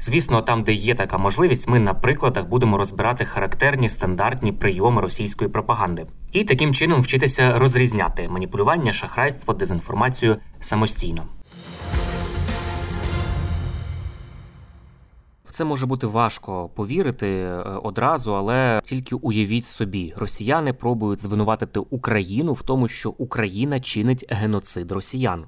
Звісно, там, де є така можливість, ми на прикладах будемо розбирати характерні стандартні прийоми російської пропаганди і таким чином вчитися розрізняти маніпулювання, шахрайство, дезінформацію самостійно. Це може бути важко повірити е, одразу, але тільки уявіть собі, росіяни пробують звинуватити Україну в тому, що Україна чинить геноцид росіян.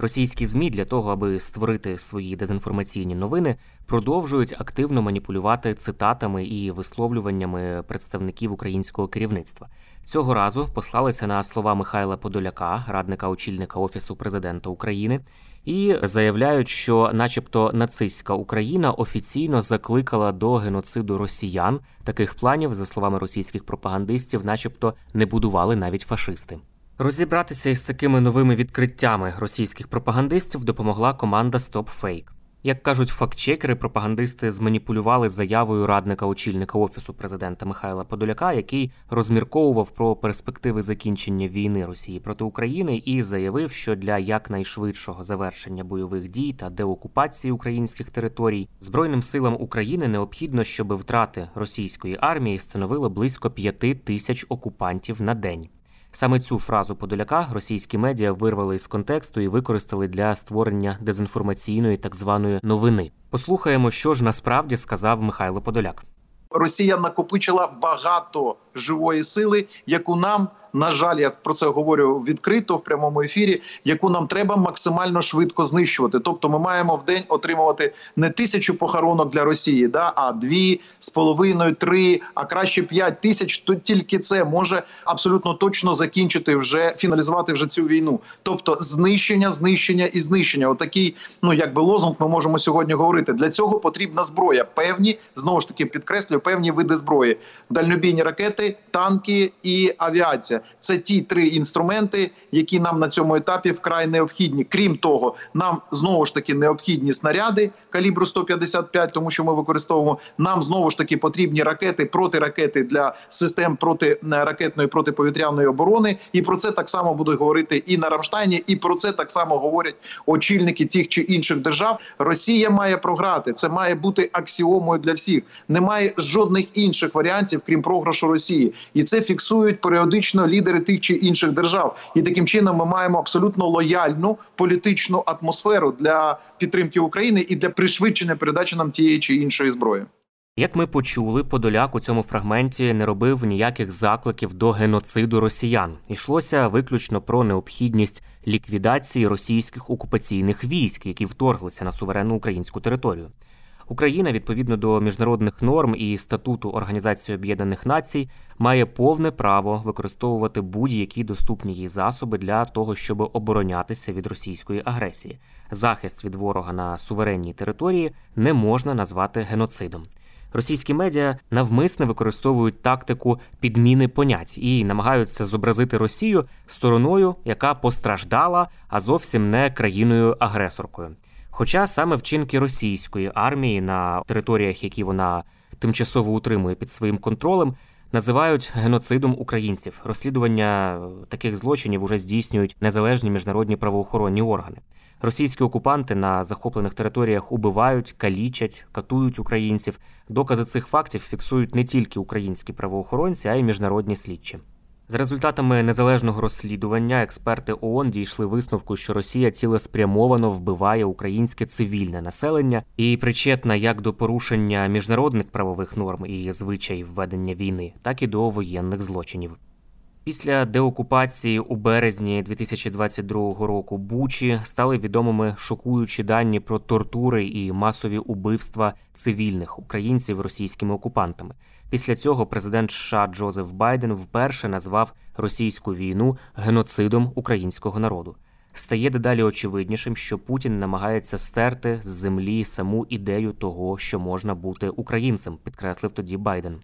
Російські змі для того, аби створити свої дезінформаційні новини, продовжують активно маніпулювати цитатами і висловлюваннями представників українського керівництва. Цього разу послалися на слова Михайла Подоляка, радника очільника офісу президента України, і заявляють, що, начебто, нацистська Україна офіційно закликала до геноциду росіян. Таких планів, за словами російських пропагандистів, начебто, не будували навіть фашисти. Розібратися із такими новими відкриттями російських пропагандистів допомогла команда StopFake. Як кажуть фактчекери, пропагандисти зманіпулювали заявою радника очільника офісу президента Михайла Подоляка, який розмірковував про перспективи закінчення війни Росії проти України і заявив, що для якнайшвидшого завершення бойових дій та деокупації українських територій збройним силам України необхідно, щоб втрати російської армії становили близько п'яти тисяч окупантів на день. Саме цю фразу Подоляка російські медіа вирвали із контексту і використали для створення дезінформаційної так званої новини. Послухаємо, що ж насправді сказав Михайло Подоляк. Росія накопичила багато живої сили, яку нам на жаль, я про це говорю відкрито в прямому ефірі, яку нам треба максимально швидко знищувати. Тобто, ми маємо в день отримувати не тисячу похоронок для Росії, да а дві з половиною, три, а краще п'ять тисяч. То тільки це може абсолютно точно закінчити вже фіналізувати вже цю війну. Тобто, знищення, знищення і знищення. Отакий, ну якби лозунг, ми можемо сьогодні говорити. Для цього потрібна зброя. Певні знову ж таки підкреслюю, певні види зброї: дальнобійні ракети, танки і авіація. Це ті три інструменти, які нам на цьому етапі вкрай необхідні. Крім того, нам знову ж таки необхідні снаряди калібру 155, тому що ми використовуємо. Нам знову ж таки потрібні ракети, протиракети для систем протиракетної протиповітряної оборони. І про це так само будуть говорити і на Рамштайні, і про це так само говорять очільники тих чи інших держав. Росія має програти. Це має бути аксіомою для всіх. Немає жодних інших варіантів, крім програшу Росії, і це фіксують періодично лідери тих чи інших держав. І таким чином ми маємо абсолютно лояльну політичну атмосферу для підтримки України і для пришвидшення передачі нам тієї чи іншої зброї. Як ми почули, Подоляк у цьому фрагменті не робив ніяких закликів до геноциду росіян. Йшлося виключно про необхідність ліквідації російських окупаційних військ, які вторглися на суверенну українську територію. Україна відповідно до міжнародних норм і статуту Організації Об'єднаних Націй має повне право використовувати будь-які доступні їй засоби для того, щоб оборонятися від російської агресії. Захист від ворога на суверенній території не можна назвати геноцидом. Російські медіа навмисне використовують тактику підміни понять і намагаються зобразити Росію стороною, яка постраждала, а зовсім не країною агресоркою. Хоча саме вчинки російської армії на територіях, які вона тимчасово утримує під своїм контролем, називають геноцидом українців. Розслідування таких злочинів уже здійснюють незалежні міжнародні правоохоронні органи. Російські окупанти на захоплених територіях убивають, калічать, катують українців. Докази цих фактів фіксують не тільки українські правоохоронці, а й міжнародні слідчі. За результатами незалежного розслідування експерти ООН дійшли висновку, що Росія цілеспрямовано вбиває українське цивільне населення і причетна як до порушення міжнародних правових норм і звичаїв ведення війни, так і до воєнних злочинів. Після деокупації у березні 2022 року Бучі стали відомими шокуючі дані про тортури і масові убивства цивільних українців російськими окупантами. Після цього президент США Джозеф Байден вперше назвав російську війну геноцидом українського народу. Стає дедалі очевиднішим, що Путін намагається стерти з землі саму ідею того, що можна бути українцем, підкреслив тоді Байден.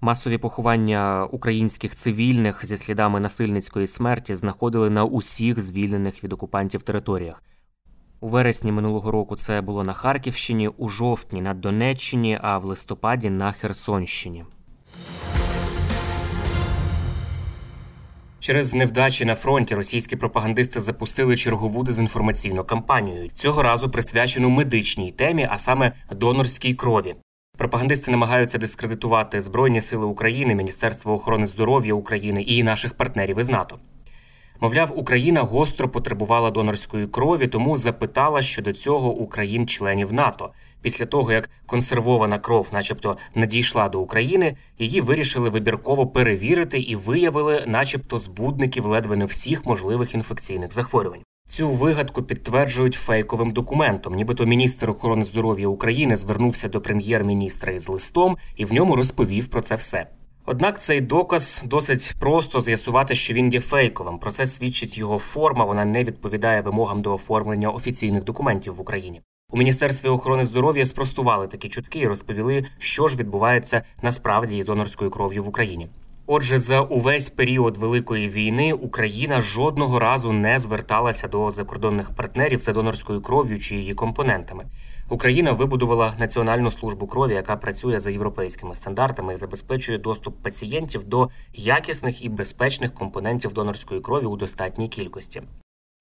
Масові поховання українських цивільних зі слідами насильницької смерті знаходили на усіх звільнених від окупантів територіях. У вересні минулого року це було на Харківщині, у жовтні на Донеччині, а в листопаді на Херсонщині. Через невдачі на фронті російські пропагандисти запустили чергову дезінформаційну кампанію. Цього разу присвячену медичній темі, а саме донорській крові. Пропагандисти намагаються дискредитувати Збройні Сили України, Міністерство охорони здоров'я України і наших партнерів із НАТО. Мовляв, Україна гостро потребувала донорської крові, тому запитала щодо цього у країн-членів НАТО. Після того, як консервована кров, начебто, надійшла до України, її вирішили вибірково перевірити і виявили, начебто, збудників ледве не всіх можливих інфекційних захворювань. Цю вигадку підтверджують фейковим документом, нібито міністр охорони здоров'я України звернувся до прем'єр-міністра із листом і в ньому розповів про це все. Однак цей доказ досить просто з'ясувати, що він є фейковим. Про це свідчить його форма. Вона не відповідає вимогам до оформлення офіційних документів в Україні. У міністерстві охорони здоров'я спростували такі чутки і розповіли, що ж відбувається насправді із донорською кров'ю в Україні. Отже, за увесь період великої війни Україна жодного разу не зверталася до закордонних партнерів за донорською кров'ю чи її компонентами. Україна вибудувала національну службу крові, яка працює за європейськими стандартами і забезпечує доступ пацієнтів до якісних і безпечних компонентів донорської крові у достатній кількості.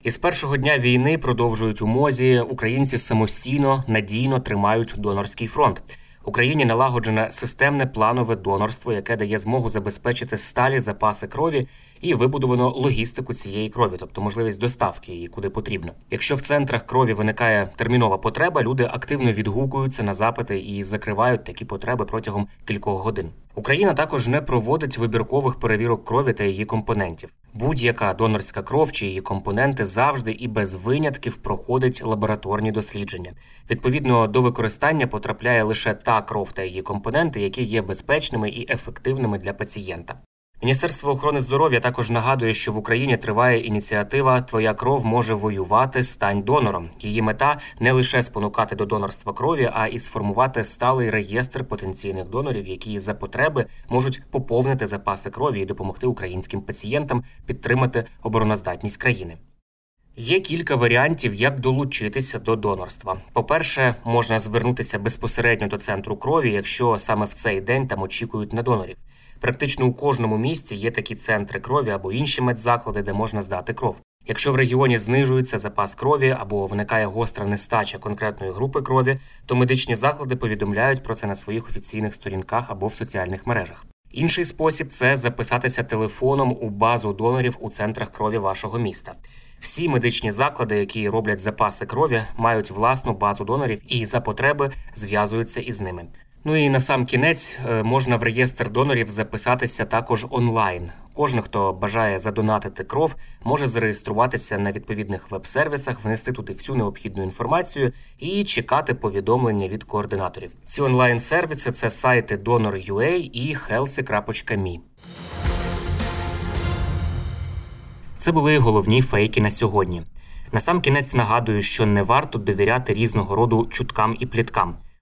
Із першого дня війни продовжують у мозі українці самостійно надійно тримають донорський фронт. Україні налагоджене системне планове донорство, яке дає змогу забезпечити сталі запаси крові і вибудовано логістику цієї крові, тобто можливість доставки її куди потрібно. Якщо в центрах крові виникає термінова потреба, люди активно відгукуються на запити і закривають такі потреби протягом кількох годин. Україна також не проводить вибіркових перевірок крові та її компонентів. Будь-яка донорська кров чи її компоненти завжди і без винятків проходить лабораторні дослідження. Відповідно до використання потрапляє лише та кров та її компоненти, які є безпечними і ефективними для пацієнта. Міністерство охорони здоров'я також нагадує, що в Україні триває ініціатива Твоя кров може воювати, стань донором. Її мета не лише спонукати до донорства крові, а і сформувати сталий реєстр потенційних донорів, які за потреби можуть поповнити запаси крові і допомогти українським пацієнтам підтримати обороноздатність країни. Є кілька варіантів, як долучитися до донорства. По-перше, можна звернутися безпосередньо до центру крові, якщо саме в цей день там очікують на донорів. Практично у кожному місці є такі центри крові або інші медзаклади, де можна здати кров. Якщо в регіоні знижується запас крові або виникає гостра нестача конкретної групи крові, то медичні заклади повідомляють про це на своїх офіційних сторінках або в соціальних мережах. Інший спосіб це записатися телефоном у базу донорів у центрах крові вашого міста. Всі медичні заклади, які роблять запаси крові, мають власну базу донорів і за потреби зв'язуються із ними. Ну і на сам кінець е, можна в реєстр донорів записатися також онлайн. Кожен, хто бажає задонатити кров, може зареєструватися на відповідних веб-сервісах, внести туди всю необхідну інформацію і чекати повідомлення від координаторів. Ці онлайн-сервіси це сайти Donor.ua і healthy.me. Це були головні фейки на сьогодні. На сам кінець нагадую, що не варто довіряти різного роду чуткам і пліткам.